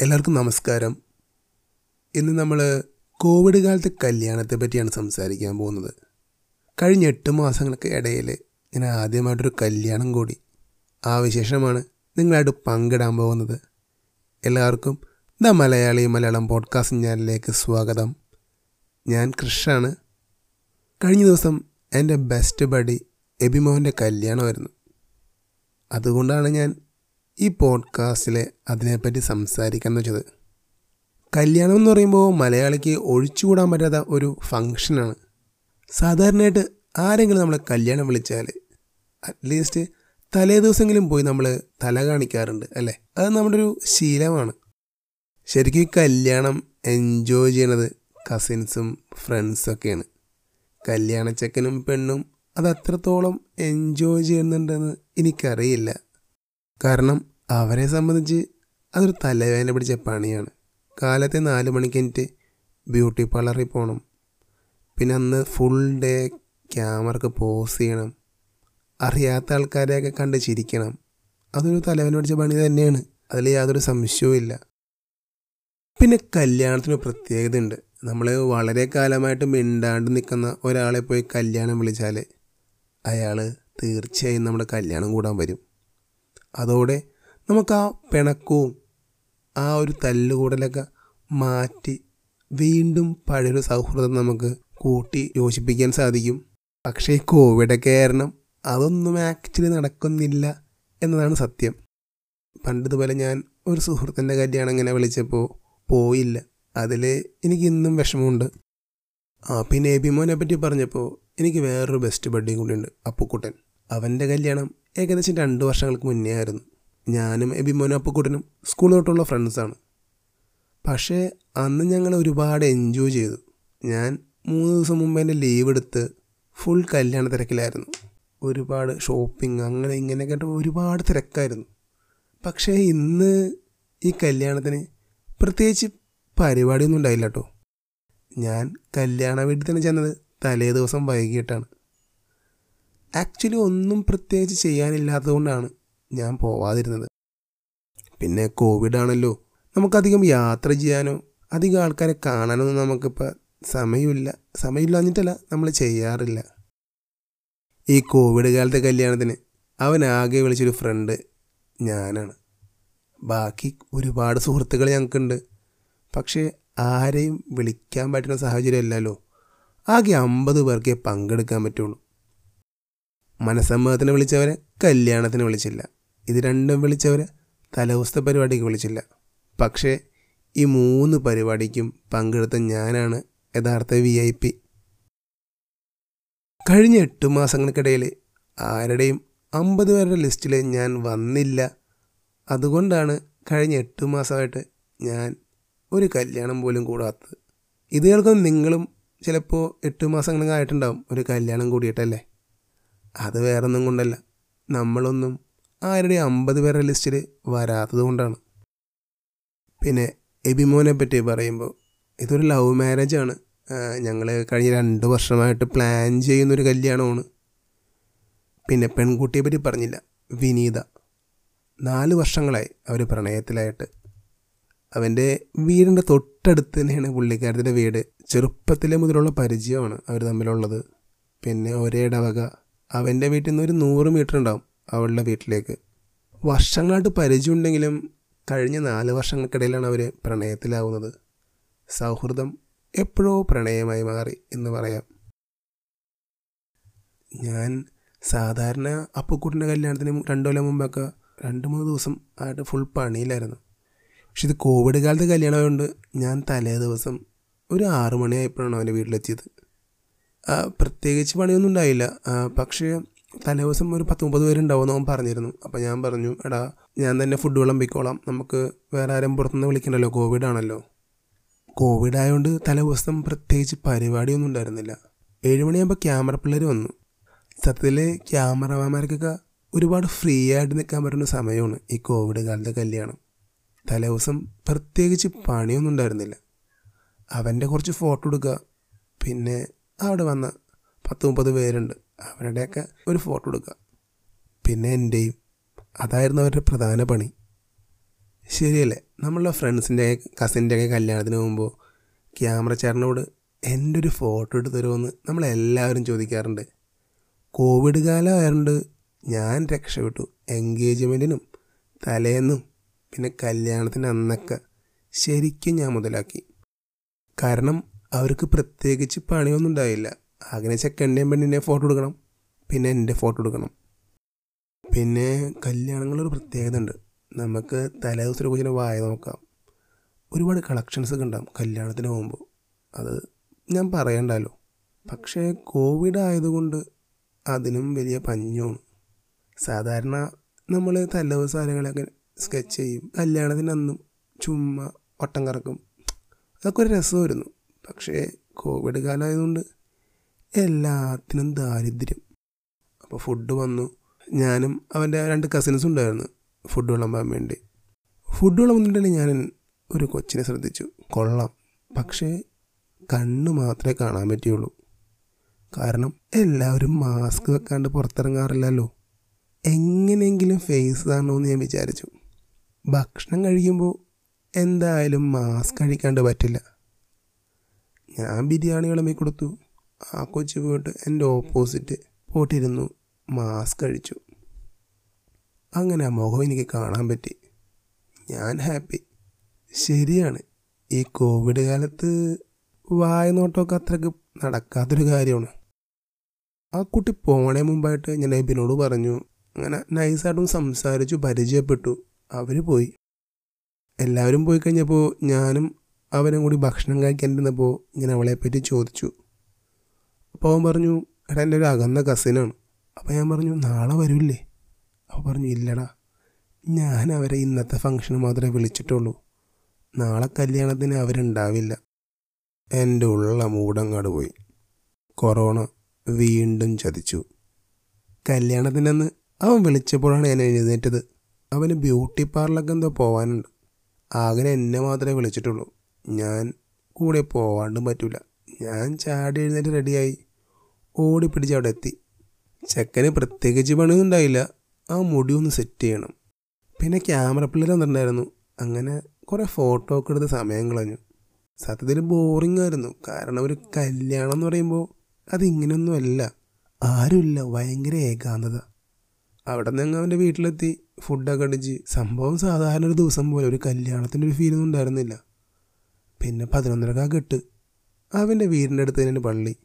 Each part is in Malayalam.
എല്ലാവർക്കും നമസ്കാരം. ഇന്ന് നമ്മൾ കോവിഡ് കാലത്തെ കല്യാണത്തെ പറ്റിയാണ് സംസാരിക്കാൻ പോകുന്നത്. കഴിഞ്ഞ എട്ട് മാസങ്ങൾക്ക് ഇടയിൽ ഞാൻ ആദ്യമായിട്ടൊരു കല്യാണം കൂടി ആ വിശേഷമാണ് നിങ്ങളായിട്ട് പങ്കിടാൻ പോകുന്നത്. എല്ലാവർക്കും ദ മലയാളി മലയാളം പോഡ്കാസ്റ്റ് ചാനലിലേക്ക് സ്വാഗതം. ഞാൻ കൃഷാണ് കഴിഞ്ഞ ദിവസം എന്റെ ബെസ്റ്റ് ബഡി എബിമോഹന്റെ കല്യാണമായിരുന്നു. അതുകൊണ്ടാണ് ഞാൻ ഈ പോഡ്കാസ്റ്റിൽ അതിനെപ്പറ്റി സംസാരിക്കാമെന്ന് വെച്ചത്. കല്യാണം എന്ന് പറയുമ്പോൾ മലയാളിക്ക് ഒഴിച്ചുകൂടാൻ പറ്റാത്ത ഒരു ഫങ്ഷനാണ് സാധാരണയായിട്ട് ആരെങ്കിലും നമ്മളെ കല്യാണം വിളിച്ചാൽ അറ്റ്ലീസ്റ്റ് തലേ ദിവസമെങ്കിലും പോയി നമ്മൾ തല കാണിക്കാറുണ്ട് അല്ലേ? അത് നമ്മുടെ ഒരു ശീലമാണ്. ശരിക്കും കല്യാണം എൻജോയ് ചെയ്യണത് കസിൻസും ഫ്രണ്ട്സൊക്കെയാണ് കല്യാണച്ചക്കനും പെണ്ണും അത് അത്രത്തോളം എൻജോയ് ചെയ്യുന്നുണ്ടെന്ന് എനിക്കറിയില്ല. കാരണം അവരെ സംബന്ധിച്ച് അതൊരു തലവേദന പിടിച്ച പണിയാണ്. കാലത്തെ നാല് മണിക്ക് എനിക്ക് ബ്യൂട്ടി പാർലറിൽ പോകണം പിന്നെ അന്ന് ഫുൾ ഡേ ക്യാമറക്ക് പോസ് ചെയ്യണം. അറിയാത്ത ആൾക്കാരെയൊക്കെ കണ്ട് ചിരിക്കണം. അതൊരു തലവേദന പിടിച്ച പണി തന്നെയാണ്. അതിൽ യാതൊരു സംശയവുമില്ല പിന്നെ കല്യാണത്തിന് പ്രത്യേകത ഉണ്ട്. നമ്മൾ വളരെ കാലമായിട്ട് മിണ്ടാണ്ട് നിൽക്കുന്ന ഒരാളെ പോയി കല്യാണം വിളിച്ചാൽ അയാൾ തീർച്ചയായും നമ്മുടെ കല്യാണം കൂടാൻ വരും. അതോടെ നമുക്ക് ആ പിണക്കവും ആ ഒരു തല്ലുകൂടലൊക്കെ മാറ്റി വീണ്ടും പഴയൊരു സൗഹൃദം നമുക്ക് കൂട്ടി യോജിപ്പിക്കാൻ സാധിക്കും. പക്ഷേ കോവിഡൊക്കെ കാരണം അതൊന്നും ആക്ച്വലി നടക്കുന്നില്ല എന്നതാണ് സത്യം. പണ്ടതുപോലെ ഞാൻ ഒരു സുഹൃത്തിന്റെ കല്യാണം ഇങ്ങനെ വിളിച്ചപ്പോൾ പോയില്ല. അതിൽ എനിക്ക് ഇന്നും വിഷമമുണ്ട്. ആ പിന്നെ എബിമോനെ പറ്റി പറഞ്ഞപ്പോൾ എനിക്ക് വേറൊരു ബെസ്റ്റ് ബഡ്ഡിയും കൂടിയുണ്ട് അപ്പുക്കുട്ടൻ. അവന്റെ കല്യാണം ഏകദേശം രണ്ട് വർഷങ്ങൾക്ക് മുന്നേ ആയിരുന്നു. ഞാനും എബിമോനും അപ്പക്കൂട്ടനും സ്കൂൾ തൊട്ടുള്ള ഫ്രണ്ട്സാണ് പക്ഷേ അന്ന് ഞങ്ങൾ ഒരുപാട് എൻജോയ് ചെയ്തു. ഞാൻ മൂന്ന് ദിവസം മുമ്പ് എന്റെ ലീവ് എടുത്ത് ഫുൾ കല്യാണ തിരക്കിലായിരുന്നു. ഒരുപാട് ഷോപ്പിംഗ് അങ്ങനെ ഇങ്ങനെയൊക്കെ ഒരുപാട് തിരക്കായിരുന്നു. പക്ഷേ ഇന്ന് ഈ കല്യാണത്തിന് പ്രത്യേകിച്ച് പരിപാടിയൊന്നും ഉണ്ടായില്ല കേട്ടോ. ഞാൻ കല്യാണ വീട്ടിൽ തന്നെ ചെന്നത് തലേ ദിവസം വൈകിട്ടാണ്. ആക്ച്വലി ഒന്നും പ്രത്യേകിച്ച് ചെയ്യാനില്ലാത്തതുകൊണ്ടാണ് ഞാൻ പോവാതിരുന്നത്. പിന്നെ കോവിഡ് ആണല്ലോ. നമുക്കധികം യാത്ര ചെയ്യാനോ അധികം ആൾക്കാരെ കാണാനൊന്നും നമുക്കിപ്പോൾ സമയമില്ല. സമയമില്ലാഞ്ഞിട്ടല്ല നമ്മൾ ചെയ്യാറില്ല. ഈ കോവിഡ് കാലത്തെ കല്യാണത്തിന് അവൻ ആകെ വിളിച്ചൊരു ഫ്രണ്ട് ഞാനാണ്. ബാക്കി ഒരുപാട് സുഹൃത്തുക്കൾ ഞങ്ങൾക്കുണ്ട് പക്ഷേ ആരെയും വിളിക്കാൻ പറ്റുന്ന സാഹചര്യമല്ലല്ലോ. ആകെ അമ്പത് പേർക്കേ പങ്കെടുക്കാൻ പറ്റുള്ളൂ. മനസ്സമ്മതത്തിന് വിളിച്ചവരെ കല്യാണത്തിന് വിളിച്ചില്ല. ഇത് രണ്ടും വിളിച്ചവരെ തലവസ്ഥ പരിപാടിക്ക് വിളിച്ചില്ല. പക്ഷേ ഈ മൂന്ന് പരിപാടിക്കും പങ്കെടുത്ത ഞാനാണ് യഥാർത്ഥ വി ഐ പി കഴിഞ്ഞ എട്ട് മാസങ്ങൾക്കിടയിൽ ആരുടെയും അമ്പത് പേരുടെ ലിസ്റ്റിൽ ഞാൻ വന്നില്ല. അതുകൊണ്ടാണ് കഴിഞ്ഞ എട്ട് മാസമായിട്ട് ഞാൻ ഒരു കല്യാണം പോലും കൂടാത്തത്. ഇത് കേൾക്കുമ്പോൾ നിങ്ങളും ചിലപ്പോൾ എട്ട് മാസങ്ങളൊക്കെ ആയിട്ടുണ്ടാവും ഒരു കല്യാണം കൂടിയിട്ടല്ലേ? അത് വേറൊന്നും കൊണ്ടല്ല. നമ്മളൊന്നും ആരുടെ അമ്പത് പേരുടെ ലിസ്റ്റിൽ വരാത്തത് കൊണ്ടാണ്. പിന്നെ എബിമോനെ പറ്റി പറയുമ്പോൾ ഇതൊരു ലവ് മാരേജാണ്. ഞങ്ങൾ കഴിഞ്ഞ രണ്ട് വർഷമായിട്ട് പ്ലാൻ ചെയ്യുന്നൊരു കല്യാണമാണ്. പിന്നെ പെൺകുട്ടിയെ പറ്റി പറഞ്ഞില്ല. വിനീത. നാല് വർഷങ്ങളായി അവർ പ്രണയത്തിലായിട്ട്. അവന്റെ വീടിന്റെ തൊട്ടടുത്ത് തന്നെയാണ് പുള്ളിക്കാരത്തിന്റെ വീട്. ചെറുപ്പത്തിലെ മുതലുള്ള പരിചയമാണ് അവർ തമ്മിലുള്ളത്. പിന്നെ ഒരേ ഇടവക. അവന്റെ വീട്ടിൽ നിന്ന് ഒരു നൂറ് മീറ്റർ ഉണ്ടാവും അവളുടെ വീട്ടിലേക്ക്. വർഷങ്ങളായിട്ട് പരിചയമുണ്ടെങ്കിലും കഴിഞ്ഞ നാല് വർഷങ്ങൾക്കിടയിലാണ് അവർ പ്രണയത്തിലാവുന്നത്. സൗഹൃദം എപ്പോഴോ പ്രണയമായി മാറി എന്ന് പറയാം. ഞാൻ സാധാരണ അപ്പുക്കുട്ടിന്റെ കല്യാണത്തിന് രണ്ടു കൊല്ലം മുമ്പൊക്കെ രണ്ട് മൂന്ന് ദിവസം ആയിട്ട് ഫുൾ പണിയിലായിരുന്നു. പക്ഷെ ഇത് കോവിഡ് കാലത്ത് കല്യാണമായതുകൊണ്ട് ഞാൻ തലേ ദിവസം ഒരു ആറു മണിയായപ്പോഴാണ് അവന്റെ വീട്ടിലെത്തിയത്. പ്രത്യേകിച്ച് പണിയൊന്നും ഉണ്ടായില്ല. പക്ഷേ തലേ ദിവസം ഒരു പത്ത് മുപ്പത് പേരുണ്ടാവുമെന്ന് അവൻ പറഞ്ഞിരുന്നു. അപ്പോൾ ഞാൻ പറഞ്ഞു എടാ ഞാൻ തന്നെ ഫുഡ് വിളമ്പിക്കോളാം നമുക്ക് വേറെ ആരും പുറത്തുനിന്ന് വിളിക്കണ്ടല്ലോ? കോവിഡ് ആണല്ലോ. കോവിഡ് ആയതുകൊണ്ട് തലേ ദിവസം പ്രത്യേകിച്ച് പരിപാടിയൊന്നും ഉണ്ടായിരുന്നില്ല. ഏഴുമണിയാകുമ്പോൾ ക്യാമറ പിള്ളേർ വന്നു. സത്യത്തിൽ ക്യാമറമാന്മാർക്കൊക്കെ ഒരുപാട് ഫ്രീ ആയിട്ട് നിൽക്കാൻ പറ്റുന്ന സമയമാണ് ഈ കോവിഡ് കാലത്തെ കല്യാണം. തലേ ദിവസം പ്രത്യേകിച്ച് പണിയൊന്നും ഉണ്ടായിരുന്നില്ല. അവന്റെ കുറച്ച് ഫോട്ടോ എടുക്കുക. പിന്നെ അവിടെ വന്ന പത്ത് മുപ്പത് പേരുണ്ട്. അവരുടെയൊക്കെ ഒരു ഫോട്ടോ എടുക്കുക. പിന്നെ എന്റെയും അതായിരുന്നു അവരുടെ പ്രധാന പണി. ശരിയല്ലേ? നമ്മളുടെ ഫ്രണ്ട്സിന്റെ കസിന്റെ ഒക്കെ കല്യാണത്തിന് പോകുമ്പോൾ ക്യാമറ ചേട്ടനോട് എന്റെ ഒരു ഫോട്ടോ എടുത്ത് തരുമെന്ന് നമ്മളെല്ലാവരും ചോദിക്കാറുണ്ട്. കോവിഡ് കാലമായതുകൊണ്ട് ഞാൻ രക്ഷപ്പെട്ടു. എൻഗേജ്മെന്റിനും തലേന്നും പിന്നെ കല്യാണത്തിന് അന്നൊക്കെ ശരിക്കും ഞാൻ മുതലാക്കി. കാരണം അവർക്ക് പ്രത്യേകിച്ച് പണിയൊന്നും ഉണ്ടായില്ല. അങ്ങനെ ചെക്കന്റെയും പെണ്ണിന്റെയും ഫോട്ടോ എടുക്കണം. പിന്നെ എന്റെ ഫോട്ടോ എടുക്കണം. പിന്നെ കല്യാണങ്ങളൊരു പ്രത്യേകത ഉണ്ട്. നമുക്ക് തലേദിവസം കുറിച്ച് വായ നോക്കാം. ഒരുപാട് കളക്ഷൻസ് ഒക്കെ ഉണ്ടാകും കല്യാണത്തിന് പോകുമ്പോൾ അത് ഞാൻ പറയണ്ടല്ലോ പക്ഷേ കോവിഡ് ആയതുകൊണ്ട് അതിനും വലിയ പഞ്ഞുമാണ്. സാധാരണ നമ്മൾ തലേദിവസം ആരെങ്കിലൊക്കെ സ്കെച്ച് ചെയ്യും. കല്യാണത്തിന് അന്നും ചുമ്മാ വട്ടം കറക്കും. അതൊക്കെ ഒരു രസമായിരുന്നു. പക്ഷേ കോവിഡ് കാലമായതുകൊണ്ട് എല്ലാത്തിനും ദാരിദ്ര്യം. അപ്പോൾ ഫുഡ് വന്നു. ഞാനും അവന്റെ രണ്ട് കസിൻസും ഉണ്ടായിരുന്നു ഫുഡ് വിളമ്പാൻ വേണ്ടി. ഫുഡ് വിളമ്പുന്നുണ്ടെങ്കിൽ ഞാൻ ഒരു കൊച്ചിനെ ശ്രദ്ധിച്ചു. കൊള്ളാം. പക്ഷേ കണ്ണ് മാത്രമേ കാണാൻ പറ്റുള്ളൂ കാരണം എല്ലാവരും മാസ്ക് വെക്കാണ്ട് പുറത്തിറങ്ങാറില്ലല്ലോ. എങ്ങനെയെങ്കിലും ഫേസ് കാണണമെന്ന് ഞാൻ വിചാരിച്ചു. ഭക്ഷണം കഴിക്കുമ്പോൾ എന്തായാലും മാസ്ക് കഴിക്കാണ്ട് പറ്റില്ല. ഞാൻ ബിരിയാണി വിളമ്പി കൊടുത്തു. ആ കൊച്ചു പോയിട്ട് എന്റെ ഓപ്പോസിറ്റ് പോയിട്ടിരുന്നു. മാസ്ക് കഴിച്ചു അങ്ങനെ ആ മുഖം എനിക്ക് കാണാൻ പറ്റി. ഞാൻ ഹാപ്പി ശരിയാണ്. ഈ കോവിഡ് കാലത്ത് വായ നോട്ടമൊക്കെ അത്രയ്ക്ക് നടക്കാത്തൊരു കാര്യമാണ്. ആ കുട്ടി പോണേ മുമ്പായിട്ട് ഞാൻ എബിനോട് പറഞ്ഞു. അങ്ങനെ നൈസായിട്ടും സംസാരിച്ചു പരിചയപ്പെട്ടു. അവർ പോയി. എല്ലാവരും പോയി കഴിഞ്ഞപ്പോൾ ഞാനും അവനും കൂടി ഭക്ഷണം കഴിക്കാൻ കഴിക്കാനിരുന്നപ്പോൾ ഇങ്ങനെ അവളെപ്പറ്റി ചോദിച്ചു. അപ്പോൾ അവൻ പറഞ്ഞു എടാ എന്റെ ഒരു അകന്ന കസിനാണ് അപ്പോൾ ഞാൻ പറഞ്ഞു നാളെ വരില്ലേ? അപ്പോൾ പറഞ്ഞു ഇല്ലടാ ഞാൻ അവരെ ഇന്നത്തെ ഫംഗ്ഷന് മാത്രമേ വിളിച്ചിട്ടുള്ളൂ. നാളെ കല്യാണത്തിന് അവരുണ്ടാവില്ല. എന്റെ ഉള്ള മൂടങ്ങാട് പോയി. കൊറോണ വീണ്ടും ചതിച്ചു. കല്യാണത്തിനന്ന് അവൻ വിളിച്ചപ്പോഴാണ് ഞാൻ എഴുന്നേറ്റത്. അവന് ബ്യൂട്ടി പാർലറൊക്കെ എന്തോ പോകാനുണ്ട് ആകെ എന്നെ മാത്രമേ വിളിച്ചിട്ടുള്ളൂ. ഞാൻ കൂടെ പോവാണ്ടും പറ്റില്ല ഞാൻ ചാടി എഴുന്നേറ്റ് റെഡിയായി ഓടി പിടിച്ച് അവിടെ എത്തി. ചെക്കന് പ്രത്യേകിച്ച് പണിയൊന്നും ഉണ്ടായില്ല. ആ മുടി ഒന്ന് സെറ്റ് ചെയ്യണം. പിന്നെ ക്യാമറ പിള്ളേർ വന്നിട്ടുണ്ടായിരുന്നു. അങ്ങനെ കുറേ ഫോട്ടോ ഒക്കെ എടുത്ത് സമയം കളഞ്ഞു. സത്യത്തിൽ ബോറിംഗ് ആയിരുന്നു. കാരണം ഒരു കല്യാണം എന്ന് പറയുമ്പോൾ അതിങ്ങനെയൊന്നുമല്ല ആരുമില്ല. ഭയങ്കര ഏകാന്തത. അവിടെ നിന്ന് അവന്റെ വീട്ടിലെത്തി. ഫുഡൊക്കെ അടിച്ച്. സംഭവം സാധാരണ ഒരു ദിവസം പോലെ. ഒരു കല്യാണത്തിന്റെ ഒരു ഫീലൊന്നും ഉണ്ടായിരുന്നില്ല. പിന്നെ പതിനൊന്നരക്കാ കെട്ട്. അവന്റെ വീടിന്റെ അടുത്ത് തന്നെ പള്ളി.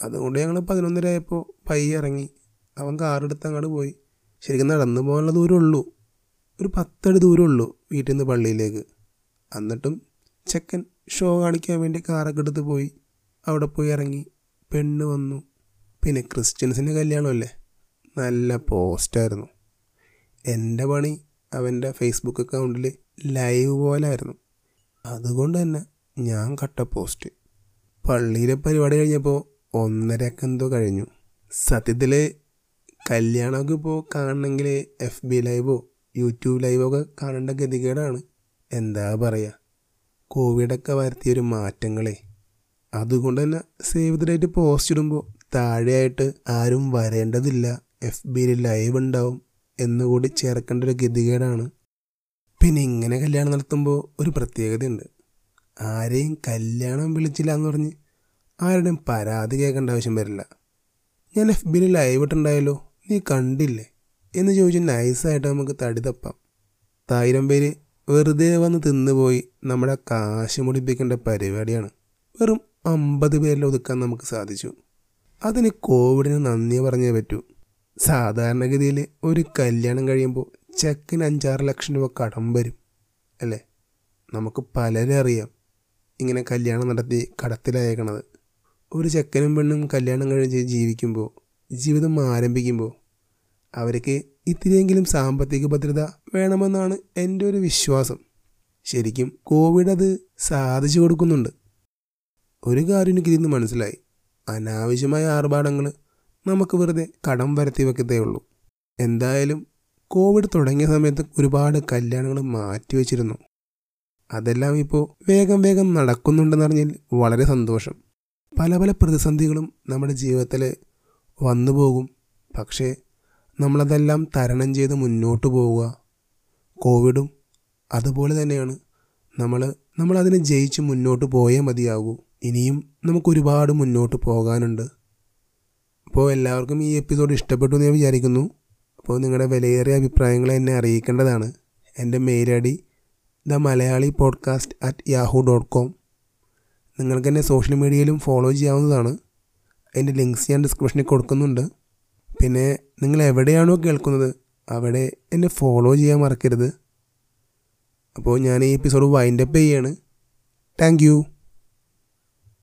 അതുകൊണ്ട് ഞങ്ങൾ പതിനൊന്നര ആയപ്പോൾ പയ്യെ ഇറങ്ങി. അവൻ കാറെടുത്ത് അങ്ങോട്ട് പോയി. ശരിക്കും നടന്നു പോകാനുള്ള ദൂരമുള്ളൂ ഒരു പത്തടി ദൂരമുള്ളൂ വീട്ടിൽ നിന്ന് പള്ളിയിലേക്ക്. എന്നിട്ടും ചെക്കൻ ഷോ കാണിക്കാൻ വേണ്ടി കാറൊക്കെ എടുത്ത് പോയി. അവിടെ പോയി ഇറങ്ങി. പെണ്ണ് വന്നു. പിന്നെ ക്രിസ്ത്യൻസിന്റെ കല്യാണമല്ലേ? നല്ല പോസ്റ്റായിരുന്നു. എന്റെ പണി അവന്റെ ഫേസ്ബുക്ക് അക്കൗണ്ടിൽ ലൈവ് പോലായിരുന്നു. അതുകൊണ്ട് തന്നെ ഞാൻ കട്ട പോസ്റ്റ് പള്ളിയിലെ പരിപാടി കഴിഞ്ഞപ്പോൾ ഒന്നര എന്തോ കഴിഞ്ഞു. സത്യത്തിൽ കല്യാണമൊക്കെ ഇപ്പോൾ കാണണമെങ്കിൽ എഫ് ബി ലൈവോ യൂട്യൂബ് ലൈവോ ഒക്കെ കാണേണ്ട ഗതികേടാണ്. എന്താ പറയുക കോവിഡൊക്കെ വരുത്തിയൊരു മാറ്റങ്ങളെ. അതുകൊണ്ട് തന്നെ സേവ് ദ ഡേറ്റ് പോസ്റ്റ് ഇടുമ്പോൾ താഴെയായിട്ട് ആരും വരേണ്ടതില്ല. എഫ് ബിയിൽ ലൈവ് ഉണ്ടാവും എന്നുകൂടി ചേർക്കേണ്ട ഒരു ഗതികേടാണ്. പിന്നെ ഇങ്ങനെ കല്യാണം നടത്തുമ്പോൾ ഒരു പ്രത്യേകതയുണ്ട്. ആരെയും കല്യാണം വിളിച്ചില്ല എന്ന് പറഞ്ഞ് ആരുടെയും പരാതി കേൾക്കേണ്ട ആവശ്യം വരില്ല. ഞാൻ എഫ് ബിയിൽ ലൈവ് ഇട്ടുണ്ടായല്ലോ നീ കണ്ടില്ലേ? എന്ന് ചോദിച്ച് നൈസായിട്ട് നമുക്ക് തടി തപ്പാം. തായിരം പേര് വെറുതെ വന്ന് തിന്നുപോയി നമ്മുടെ കാശ് മുടിപ്പിക്കേണ്ട പരിപാടിയാണ്. വെറും അമ്പത് പേരിൽ ഒതുക്കാൻ നമുക്ക് സാധിച്ചു. അതിന് കോവിഡിന് നന്ദി പറഞ്ഞേ പറ്റൂ. സാധാരണഗതിയിൽ ഒരു കല്യാണം കഴിയുമ്പോൾ ചെക്കിന് അഞ്ചാറ് ലക്ഷം രൂപ കടം വരും അല്ലേ? നമുക്ക് പലരും അറിയാം. ഇങ്ങനെ കല്യാണം നടത്തി കടത്തിലയക്കണത്. ഒരു ചെക്കനും പെണ്ണും കല്യാണം കഴിഞ്ഞ് ജീവിക്കുമ്പോൾ ജീവിതം ആരംഭിക്കുമ്പോൾ അവർക്ക് ഇത്തിരിയെങ്കിലും സാമ്പത്തിക ഭദ്രത വേണമെന്നാണ് എന്റെ ഒരു വിശ്വാസം. ശരിക്കും കോവിഡ് അത് സാധിച്ചു കൊടുക്കുന്നുണ്ട്. ഒരു കാര്യം എനിക്ക് ഇതിന്ന് മനസ്സിലായി. അനാവശ്യമായ ആർഭാടങ്ങൾ നമുക്ക് വെറുതെ കടം വരുത്തി വെക്കത്തേ ഉള്ളൂ. എന്തായാലും കോവിഡ് തുടങ്ങിയ സമയത്ത് ഒരുപാട് കല്യാണങ്ങൾ മാറ്റിവെച്ചിരുന്നു അതെല്ലാം ഇപ്പോൾ വേഗം വേഗം നടക്കുന്നുണ്ടെന്നറിഞ്ഞാൽ വളരെ സന്തോഷം. പല പല പ്രതിസന്ധികളും നമ്മുടെ ജീവിതത്തിൽ വന്നു പോകും. പക്ഷേ നമ്മളതെല്ലാം തരണം ചെയ്ത് മുന്നോട്ട് പോവുക. കോവിഡും അതുപോലെ തന്നെയാണ്. നമ്മൾ നമ്മളതിനെ ജയിച്ച് മുന്നോട്ട് പോയേ മതിയാകൂ. ഇനിയും നമുക്കൊരുപാട് മുന്നോട്ട് പോകാനുണ്ട്. അപ്പോൾ എല്ലാവർക്കും ഈ എപ്പിസോഡ് ഇഷ്ടപ്പെട്ടു എന്ന് ഞാൻ വിചാരിക്കുന്നു. അപ്പോൾ നിങ്ങളുടെ വിലയേറിയ അഭിപ്രായങ്ങൾ എന്നെ അറിയിക്കേണ്ടതാണ്. എന്റെ mail I D the Malayali podcast at Yahoo dot com നിങ്ങൾക്ക് എന്നെ സോഷ്യൽ മീഡിയയിലും ഫോളോ ചെയ്യാവുന്നതാണ്. അതിന്റെ ലിങ്ക്സ് ഞാൻ ഡിസ്ക്രിപ്ഷനിൽ കൊടുക്കുന്നുണ്ട്. പിന്നെ നിങ്ങൾ എവിടെയാണോ കേൾക്കുന്നത് അവിടെ എന്നെ ഫോളോ ചെയ്യാൻ മറക്കരുത്. അപ്പോൾ ഞാൻ ഈ എപ്പിസോഡ് വൈൻഡപ്പ് ചെയ്യാണ്. താങ്ക്